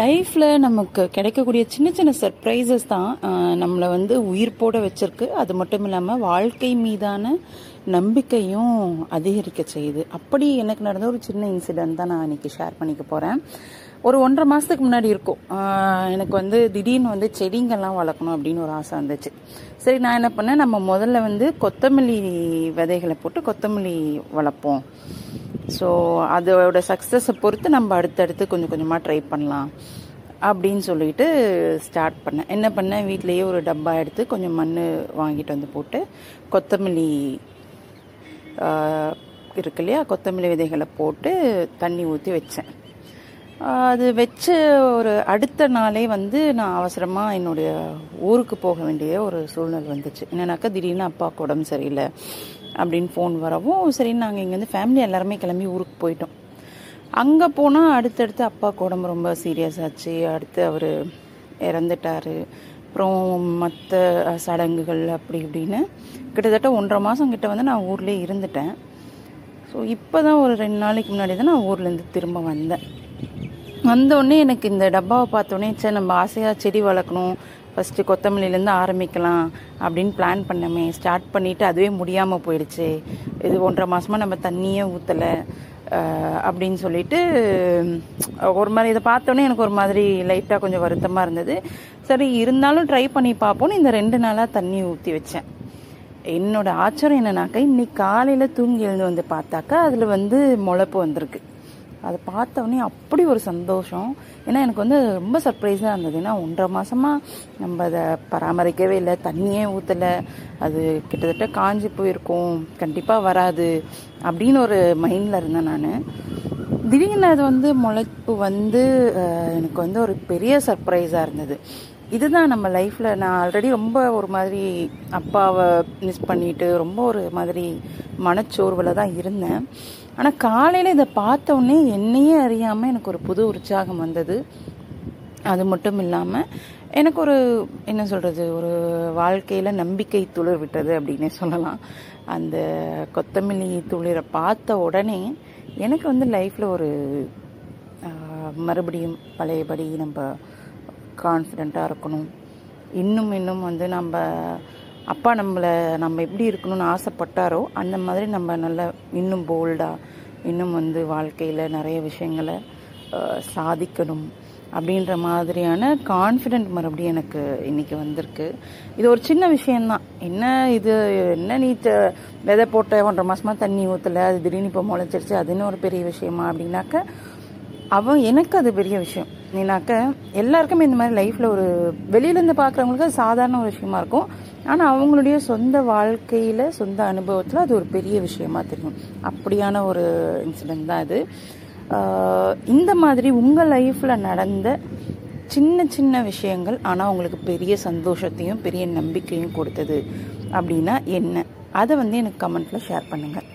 லைஃப்பில் நமக்கு கிடைக்கக்கூடிய சின்ன சின்ன சர்ப்ரைசஸ் தான் நம்மளை வந்து உயிர்ப்போட வச்சிருக்கு. அது மட்டும் இல்லாமல் வாழ்க்கை மீதான நம்பிக்கையும் அதிகரிக்க செய்யுது. அப்படி எனக்கு நடந்த ஒரு சின்ன இன்சிடென்ட் தான் நான் இன்னைக்கு ஷேர் பண்ணிக்க போகிறேன் ஒரு ஒன்றரை மாதத்துக்கு முன்னாடி இருக்கும். எனக்கு வந்து திடீர்னு வந்து செடிங்கெல்லாம் வளர்க்கணும் அப்படின்னு ஒரு ஆசை வந்துச்சு. சரி நான் என்ன பண்ணேன்? நம்ம முதல்ல வந்து கொத்தமல்லி விதைகளை போட்டு கொத்தமல்லி வளர்ப்போம். ஸோ அதோட சக்ஸஸை பொறுத்து நம்ம அடுத்தடுத்து கொஞ்சம் கொஞ்சமாக ட்ரை பண்ணலாம். அப்படின்னு சொல்லிட்டு ஸ்டார்ட் பண்ணேன். என்ன பண்ணேன்? வீட்லேயே ஒரு டப்பா எடுத்து கொஞ்சம் மண் வாங்கிட்டு வந்து போட்டு கொத்தமல்லி இருக்கு இல்லையா? கொத்தமல்லி விதைகளை போட்டு தண்ணி ஊற்றி வச்சேன். அது வச்ச ஒரு அடுத்த நாளே வந்து நான் அவசரமாக என்னுடைய ஊருக்கு போக வேண்டிய ஒரு சூழ்நிலை வந்துச்சு. என்னன்னாக்கா திடீர்னு அப்பாவுக்கு உடம்பு சரியில்லை. அப்படின்னு ஃபோன் வரவும் சரி நாங்கள் இங்கேருந்து ஃபேமிலி எல்லாருமே கிளம்பி ஊருக்கு போயிட்டோம். அங்கே போனால் அடுத்தடுத்து அப்பாவுக்கு உடம்பு ரொம்ப சீரியஸ் ஆச்சு. அடுத்து அவர் இறந்துட்டார். அப்புறம் மற்ற சடங்குகள் அப்படி இப்படின்னு கிட்டத்தட்ட ஒன்றரை மாதம் கிட்ட வந்து நான் ஊர்லேயே இருந்துட்டேன். ஸோ இப்போ தான் ஒரு ரெண்டு நாளைக்கு முன்னாடி தான் நான் ஊர்லேருந்து திரும்ப வந்தேன். வந்தோடனே எனக்கு இந்த டப்பாவை பார்த்தோன்னே சரி நம்ம ஆசையாக செடி வளர்க்கணும். ஃபஸ்ட்டு கொத்தமல்லிலேருந்து ஆரம்பிக்கலாம் அப்படின்னு பிளான் பண்ணமே. ஸ்டார்ட் பண்ணிவிட்டு அதுவே முடியாமல் போயிடுச்சு. இது ஒன்றரை மாதமாக நம்ம தண்ணியே ஊற்றலை அப்படின்னு சொல்லிட்டு ஒரு மாதிரி இதை பார்த்தோன்னே எனக்கு ஒரு மாதிரி லைட்டாக கொஞ்சம் வருத்தமாக இருந்தது. சரி இருந்தாலும் ட்ரை பண்ணி பார்ப்போன்னு இந்த ரெண்டு நாளாக தண்ணி ஊற்றி வச்சேன். என்னோடய ஆச்சரியம் என்னன்னாக்கா இன்னைக்கு காலையில் தூங்கி எழுந்து வந்து பார்த்தாக்கா அதில் வந்து முளைப்பு வந்திருக்கு. அதை பார்த்தோன்னே அப்படி ஒரு சந்தோஷம். ஏன்னா எனக்கு வந்து ரொம்ப சர்ப்ரைஸாக இருந்தது. ஏன்னா ஒன்றரை மாதமாக நம்ம அதை பராமரிக்கவே இல்லை. தண்ணியே ஊற்றலை அது கிட்டத்தட்ட காஞ்சி போயிருக்கும். கண்டிப்பாக வராது அப்படின்னு ஒரு மைண்டில் இருந்தேன் நான். திடீர்னு அது வந்து முளைப்பு வந்து எனக்கு வந்து ஒரு பெரிய சர்ப்ரைஸாக இருந்தது. இதுதான் நம்ம லைஃப்பில் நான் ஆல்ரெடி ரொம்ப ஒரு மாதிரி அப்பாவை மிஸ் பண்ணிட்டு ரொம்ப ஒரு மாதிரி மனச்சோர்வில் தான் இருந்தேன். ஆனால் காலையில் இதை பார்த்த உடனே என்னையே அறியாமல் எனக்கு ஒரு புது உற்சாகம் வந்தது. அது மட்டும் இல்லாமல் எனக்கு ஒரு என்ன சொல்கிறது ஒரு வாழ்க்கையில் நம்பிக்கை துளிர் விட்டது அப்படின்னே சொல்லலாம். அந்த கொத்தமல்லி துளிரை பார்த்த உடனே எனக்கு வந்து லைஃப்பில் ஒரு மறுபடியும் பழையபடி நம்ம கான்ஃபிடெண்ட்டாக இருக்கணும். இன்னும் இன்னும் வந்து நம்ம அப்பா நம்மளை நம்ம எப்படி இருக்கணும்னு ஆசைப்பட்டாரோ அந்த மாதிரி நம்ம நல்ல இன்னும் போல்டாக இன்னும் வந்து வாழ்க்கையில் நிறைய விஷயங்களை சாதிக்கணும் அப்படின்ற மாதிரியான கான்ஃபிடென்ட் மறுபடியும் எனக்கு இன்றைக்கி வந்திருக்கு. இது ஒரு சின்ன விஷயந்தான் என்ன இது என்ன நீ விதை போட்ட ஒன்றரை மாதமாக தண்ணி ஊற்றலை அது திடீர்னு இப்போ முளைச்சிருச்சு அதுன்னு ஒரு பெரிய விஷயமா அப்படின்னாக்க அவன் எனக்கு அது பெரிய விஷயம். ஏன்னாக்க எல்லாருக்குமே இந்த மாதிரி லைஃப்பில் ஒரு வெளியிலேருந்து பார்க்குறவங்களுக்கு அது சாதாரண ஒரு விஷயமா இருக்கும். ஆனால் அவங்களுடைய சொந்த வாழ்க்கையில் சொந்த அனுபவத்தில் அது ஒரு பெரிய விஷயமா தெரியும். அப்படியான ஒரு இன்சிடென்ட் தான் இது. இந்த மாதிரி உங்கள் லைஃப்பில் நடந்த சின்ன சின்ன விஷயங்கள் ஆனால் உங்களுக்கு பெரிய சந்தோஷத்தையும் பெரிய நம்பிக்கையும் கொடுத்தது அப்படின்னா என்ன? அதை வந்து எனக்கு கமெண்ட்டில் ஷேர் பண்ணுங்கள்